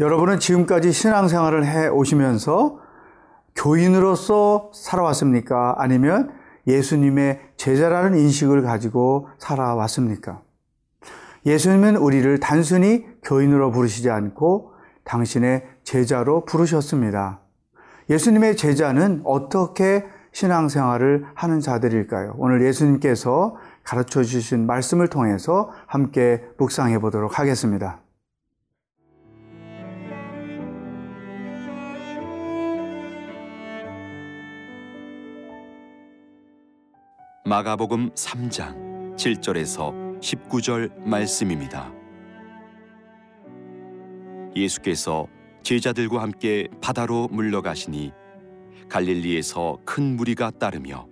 여러분은 지금까지 신앙생활을 해 오시면서 교인으로서 살아왔습니까? 아니면 예수님의 제자라는 인식을 가지고 살아왔습니까? 예수님은 우리를 단순히 교인으로 부르시지 않고 당신의 제자로 부르셨습니다. 예수님의 제자는 어떻게 신앙생활을 하는 자들일까요? 오늘 예수님께서 가르쳐 주신 말씀을 통해서 함께 묵상해 보도록 하겠습니다. 마가복음 3장 7절에서 19절 말씀입니다. 예수께서 제자들과 함께 바다로 물러가시니 갈릴리에서 큰 무리가 따르며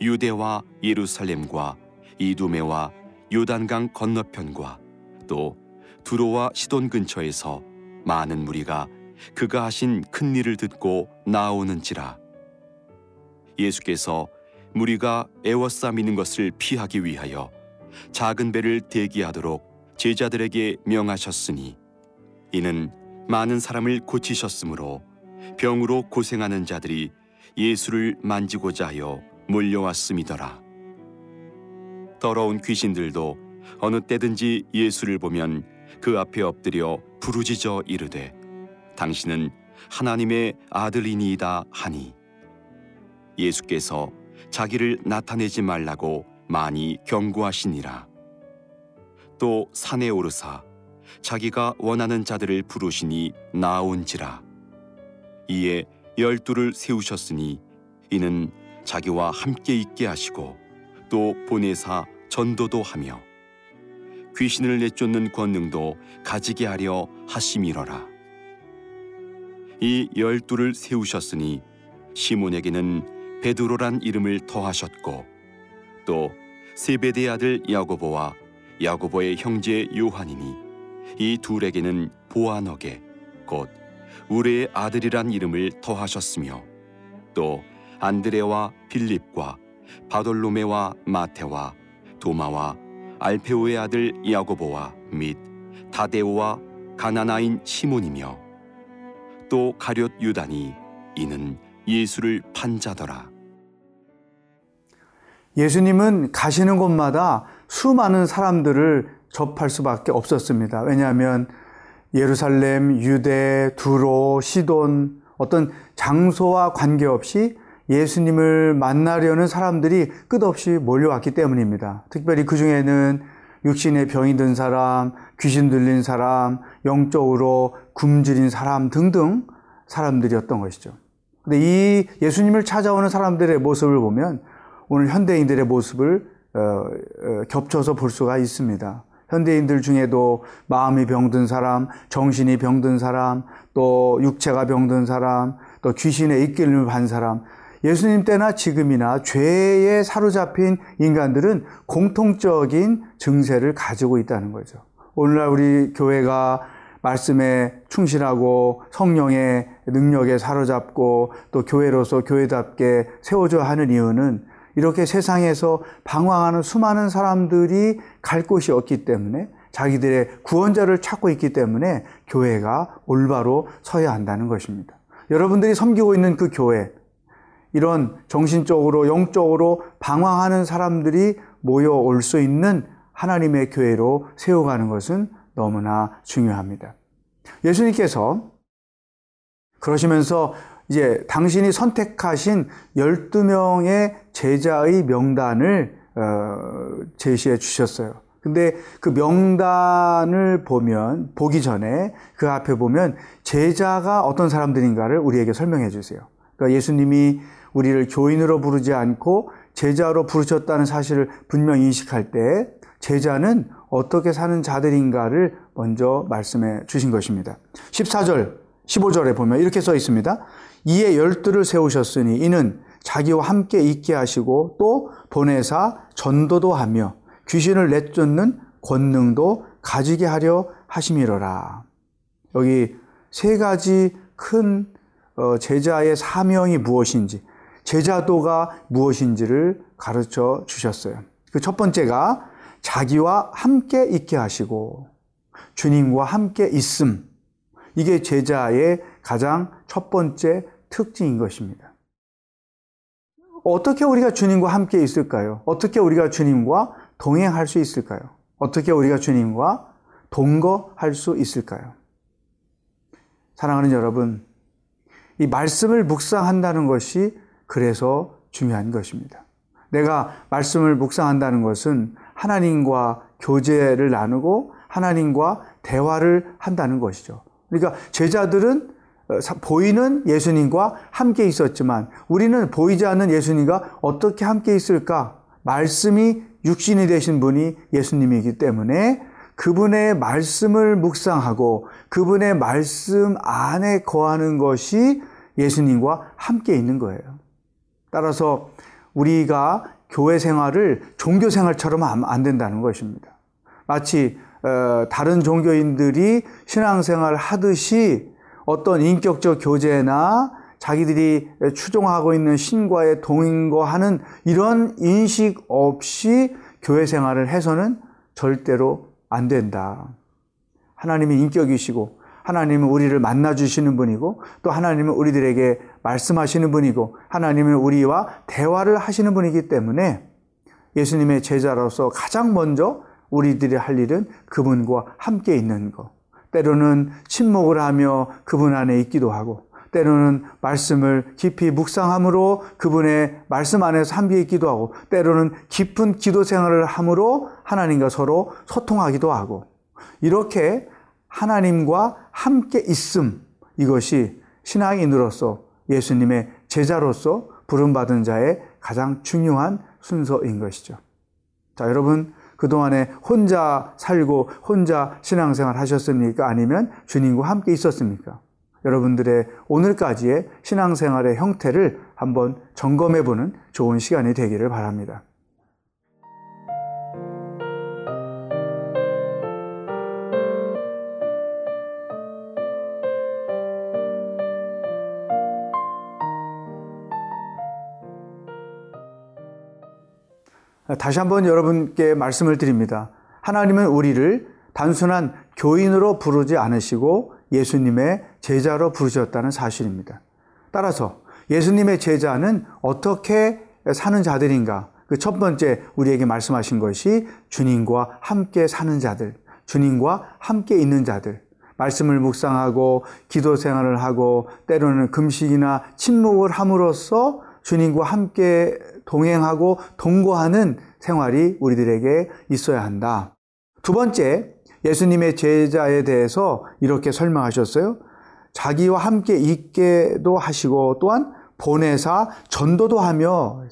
유대와 예루살렘과 이두메와 요단강 건너편과 또 두로와 시돈 근처에서 많은 무리가 그가 하신 큰 일을 듣고 나오는지라 예수께서 무리가 애워싸미는 것을 피하기 위하여 작은 배를 대기하도록 제자들에게 명하셨으니 이는 많은 사람을 고치셨으므로 병으로 고생하는 자들이 예수를 만지고자 하여 몰려왔음이더라. 더러운 귀신들도 어느 때든지 예수를 보면 그 앞에 엎드려 부르짖어 이르되 당신은 하나님의 아들이니이다 하니 예수께서 자기를 나타내지 말라고 많이 경고하시니라. 또 산에 오르사 자기가 원하는 자들을 부르시니 나온지라. 이에 열두를 세우셨으니 이는 자기와 함께 있게 하시고 또 보내사 전도도 하며 귀신을 내쫓는 권능도 가지게 하려 하심이러라. 이 열두를 세우셨으니 시몬에게는 베드로란 이름을 더하셨고 또 세베대 아들 야고보와 야고보의 형제 요한이니 이 둘에게는 보아너게 곧 우레의 아들이란 이름을 더하셨으며 또 안드레와 빌립과 바돌로메와 마테와 도마와 알페오의 아들 야고보와 및 다데오와 가나나인 시몬이며 또 가룟 유다니 이는 예수를 판자더라. 예수님은 가시는 곳마다 수많은 사람들을 접할 수밖에 없었습니다. 왜냐하면 예루살렘, 유대, 두로, 시돈 어떤 장소와 관계없이 예수님을 만나려는 사람들이 끝없이 몰려왔기 때문입니다. 특별히 그 중에는 육신의 병이 든 사람, 귀신 들린 사람, 영적으로 굶주린 사람 등등 사람들이었던 것이죠. 근데 이 예수님을 찾아오는 사람들의 모습을 보면 오늘 현대인들의 모습을 어, 어, 겹쳐서 볼 수가 있습니다. 현대인들 중에도 마음이 병든 사람, 정신이 병든 사람, 또 육체가 병든 사람, 또 귀신의 이끌림을 받은 사람, 예수님 때나 지금이나 죄에 사로잡힌 인간들은 공통적인 증세를 가지고 있다는 거죠. 오늘날 우리 교회가 말씀에 충실하고 성령의 능력에 사로잡고 또 교회로서 교회답게 세워져 하는 이유는 이렇게 세상에서 방황하는 수많은 사람들이 갈 곳이 없기 때문에 자기들의 구원자를 찾고 있기 때문에 교회가 올바로 서야 한다는 것입니다. 여러분들이 섬기고 있는 그 교회, 이런 정신적으로, 영적으로 방황하는 사람들이 모여올 수 있는 하나님의 교회로 세워가는 것은 너무나 중요합니다. 예수님께서 그러시면서 이제 당신이 선택하신 12명의 제자의 명단을 어, 제시해 주셨어요. 근데 그 명단을 보면, 보기 전에 그 앞에 보면 제자가 어떤 사람들인가를 우리에게 설명해 주세요. 그러니까 예수님이 우리를 교인으로 부르지 않고 제자로 부르셨다는 사실을 분명히 인식할 때 제자는 어떻게 사는 자들인가를 먼저 말씀해 주신 것입니다. 14절, 15절에 보면 이렇게 써 있습니다. 이에 열두를 세우셨으니 이는 자기와 함께 있게 하시고 또 보내사 전도도 하며 귀신을 내쫓는 권능도 가지게 하려 하심이로라. 여기 세 가지 큰 어, 제자의 사명이 무엇인지, 제자도가 무엇인지를 가르쳐 주셨어요. 그 첫 번째가 자기와 함께 있게 하시고, 주님과 함께 있음. 이게 제자의 가장 첫 번째 특징인 것입니다. 어떻게 우리가 주님과 함께 있을까요? 어떻게 우리가 주님과 동행할 수 있을까요? 어떻게 우리가 주님과 동거할 수 있을까요? 사랑하는 여러분, 이 말씀을 묵상한다는 것이 그래서 중요한 것입니다. 내가 말씀을 묵상한다는 것은 하나님과 교제를 나누고 하나님과 대화를 한다는 것이죠. 그러니까 제자들은 어, 보이는 예수님과 함께 있었지만 우리는 보이지 않는 예수님과 어떻게 함께 있을까? 말씀이 육신이 되신 분이 예수님이기 때문에 그분의 말씀을 묵상하고 그분의 말씀 안에 거하는 것이 예수님과 함께 있는 거예요. 따라서 우리가 교회 생활을 종교 생활처럼 안 된다는 것입니다. 마치 어, 다른 종교인들이 신앙생활 하듯이 어떤 인격적 교제나 자기들이 추종하고 있는 신과의 동인거하는 이런 인식 없이 교회 생활을 해서는 절대로 안 된다. 하나님이 인격이시고 하나님은 우리를 만나 주시는 분이고 또 하나님은 우리들에게 말씀하시는 분이고 하나님은 우리와 대화를 하시는 분이기 때문에 예수님의 제자로서 가장 먼저 우리들이 할 일은 그분과 함께 있는 것. 때로는 침묵을 하며 그분 안에 있기도 하고 때로는 말씀을 깊이 묵상함으로 그분의 말씀 안에서 함께 있기도 하고 때로는 깊은 기도 생활을 함으로 하나님과 서로 소통하기도 하고 이렇게 하나님과 함께 있음 이것이 신앙인으로서 예수님의 제자로서 부름받은 자의 가장 중요한 순서인 것이죠. 자, 여러분 그동안에 혼자 살고 혼자 신앙생활 하셨습니까? 아니면 주님과 함께 있었습니까? 여러분들의 오늘까지의 신앙생활의 형태를 한번 점검해 보는 좋은 시간이 되기를 바랍니다. 다시 한번 여러분께 말씀을 드립니다. 하나님은 우리를 단순한 교인으로 부르지 않으시고 예수님의 제자로 부르셨다는 사실입니다. 따라서 예수님의 제자는 어떻게 사는 자들인가? 그 첫 번째 우리에게 말씀하신 것이 주님과 함께 사는 자들, 주님과 함께 있는 자들, 말씀을 묵상하고 기도 생활을 하고 때로는 금식이나 침묵을 함으로써 주님과 함께 동행하고 동거하는 생활이 우리들에게 있어야 한다. 두 번째, 예수님의 제자에 대해서 이렇게 설명하셨어요. 자기와 함께 있게도 하시고 또한 보내사 전도도 하며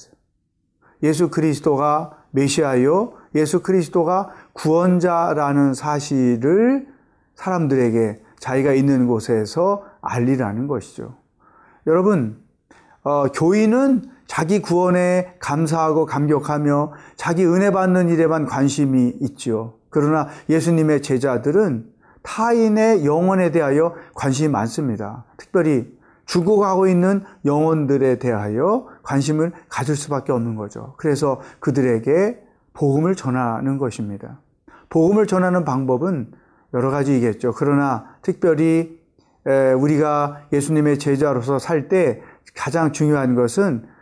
예수 그리스도가 메시아요, 예수 그리스도가 구원자라는 사실을 사람들에게 자기가 있는 곳에서 알리라는 것이죠. 여러분, 어, 교인은 자기 구원에 감사하고 감격하며 자기 은혜 받는 일에만 관심이 있지요. 그러나 예수님의 제자들은 타인의 영혼에 대하여 관심이 많습니다. 특별히 죽어가고 있는 영혼들에 대하여 관심을 가질 수밖에 없는 거죠. 그래서 그들에게 복음을 전하는 것입니다. 복음을 전하는 방법은 여러 가지이겠죠. 그러나 특별히 우리가 예수님의 제자로서 살 때 가장 중요한 것은 어,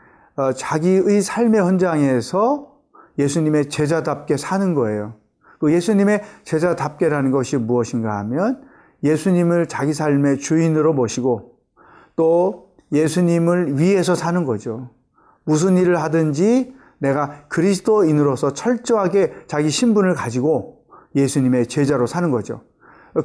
자기의 삶의 현장에서 예수님의 제자답게 사는 거예요. 그 예수님의 제자답게라는 것이 무엇인가 하면 예수님을 자기 삶의 주인으로 모시고 또 예수님을 위해서 사는 거죠. 무슨 일을 하든지 내가 그리스도인으로서 철저하게 자기 신분을 가지고 예수님의 제자로 사는 거죠.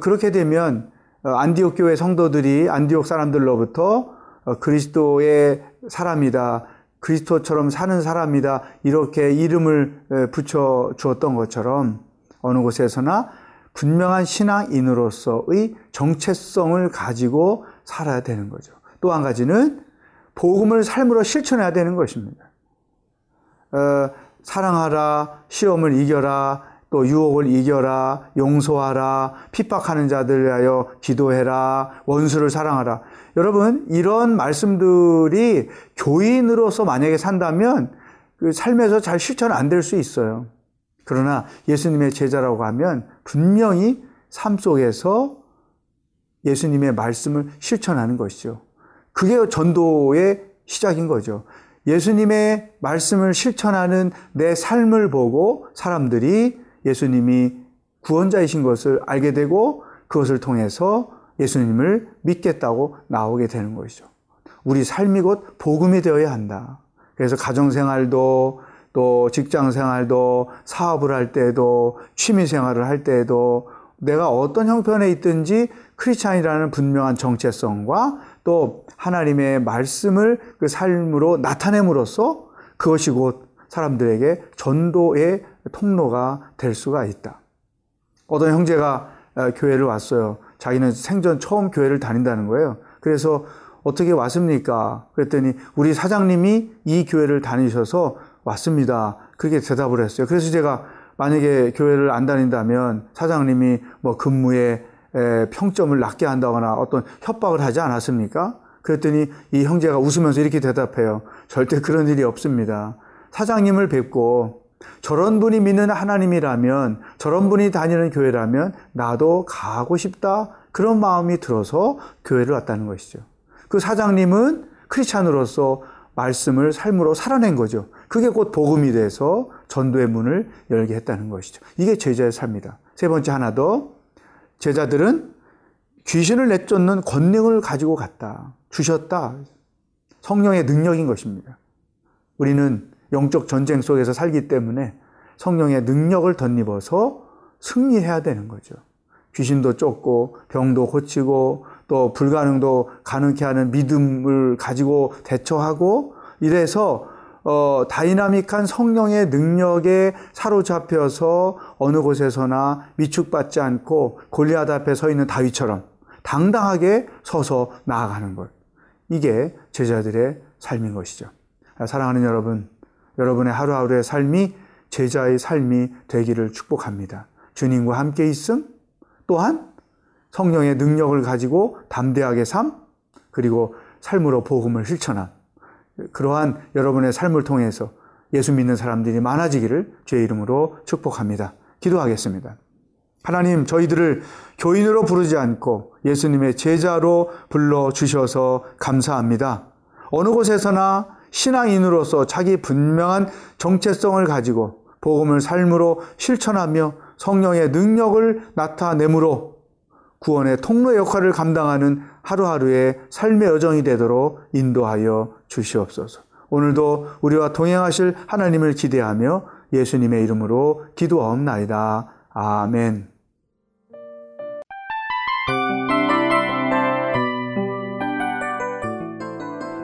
그렇게 되면 어, 안디옥 교회 성도들이 안디옥 사람들로부터 어, 그리스도의 사람이다. 그리스도처럼 사는 사람이다. 이렇게 이름을 붙여 주었던 것처럼 어느 곳에서나 분명한 신앙인으로서의 정체성을 가지고 살아야 되는 거죠. 또 한 가지는 복음을 삶으로 실천해야 되는 것입니다. 어, 사랑하라, 시험을 이겨라, 또 유혹을 이겨라, 용서하라, 핍박하는 자들 위하여 기도해라, 원수를 사랑하라. 여러분, 이런 말씀들이 교인으로서 만약에 산다면 그 삶에서 잘 실천 안 될 수 있어요. 그러나 예수님의 제자라고 하면 분명히 삶 속에서 예수님의 말씀을 실천하는 것이죠. 그게 전도의 시작인 거죠. 예수님의 말씀을 실천하는 내 삶을 보고 사람들이 예수님이 구원자이신 것을 알게 되고 그것을 통해서 예수님을 믿겠다고 나오게 되는 것이죠. 우리 삶이 곧 복음이 되어야 한다. 그래서 가정생활도 또 직장생활도 사업을 할 때도 취미생활을 할 때도 내가 어떤 형편에 있든지 크리스찬이라는 분명한 정체성과 또 하나님의 말씀을 그 삶으로 나타냄으로써 그것이 곧 사람들에게 전도의 통로가 될 수가 있다. 어떤 형제가 어, 교회를 왔어요. 자기는 생전 처음 교회를 다닌다는 거예요. 그래서 어떻게 왔습니까? 그랬더니 우리 사장님이 이 교회를 다니셔서 왔습니다. 그렇게 대답을 했어요. 그래서 제가 만약에 교회를 안 다닌다면 사장님이 뭐 근무에 평점을 낮게 한다거나 어떤 협박을 하지 않았습니까? 그랬더니 이 형제가 웃으면서 이렇게 대답해요. 절대 그런 일이 없습니다. 사장님을 뵙고 저런 분이 믿는 하나님이라면 저런 분이 다니는 교회라면 나도 가고 싶다. 그런 마음이 들어서 교회를 왔다는 것이죠. 그 사장님은 크리스찬으로서 말씀을 삶으로 살아낸 거죠. 그게 곧 복음이 돼서 전도의 문을 열게 했다는 것이죠. 이게 제자의 삶이다. 세 번째 하나 더. 제자들은 귀신을 내쫓는 권능을 가지고 갔다. 주셨다. 성령의 능력인 것입니다. 우리는 영적 전쟁 속에서 살기 때문에 성령의 능력을 덧입어서 승리해야 되는 거죠. 귀신도 쫓고 병도 고치고 또 불가능도 가능케 하는 믿음을 가지고 대처하고 이래서 어, 다이나믹한 성령의 능력에 사로잡혀서 어느 곳에서나 위축받지 않고 골리앗 앞에 서 있는 다윗처럼 당당하게 서서 나아가는 것. 이게 제자들의 삶인 것이죠. 사랑하는 여러분, 여러분의 하루하루의 삶이 제자의 삶이 되기를 축복합니다. 주님과 함께 있음, 또한 성령의 능력을 가지고 담대하게 삶, 그리고 삶으로 복음을 실천함. 그러한 여러분의 삶을 통해서 예수 믿는 사람들이 많아지기를 주의 이름으로 축복합니다. 기도하겠습니다. 하나님, 저희들을 교인으로 부르지 않고 예수님의 제자로 불러주셔서 감사합니다. 어느 곳에서나 신앙인으로서 자기 분명한 정체성을 가지고 복음을 삶으로 실천하며 성령의 능력을 나타내므로 구원의 통로 역할을 감당하는 하루하루의 삶의 여정이 되도록 인도하여 주시옵소서. 오늘도 우리와 동행하실 하나님을 기대하며 예수님의 이름으로 기도하옵나이다. 아멘.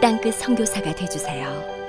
땅끝 성교사가 되주세요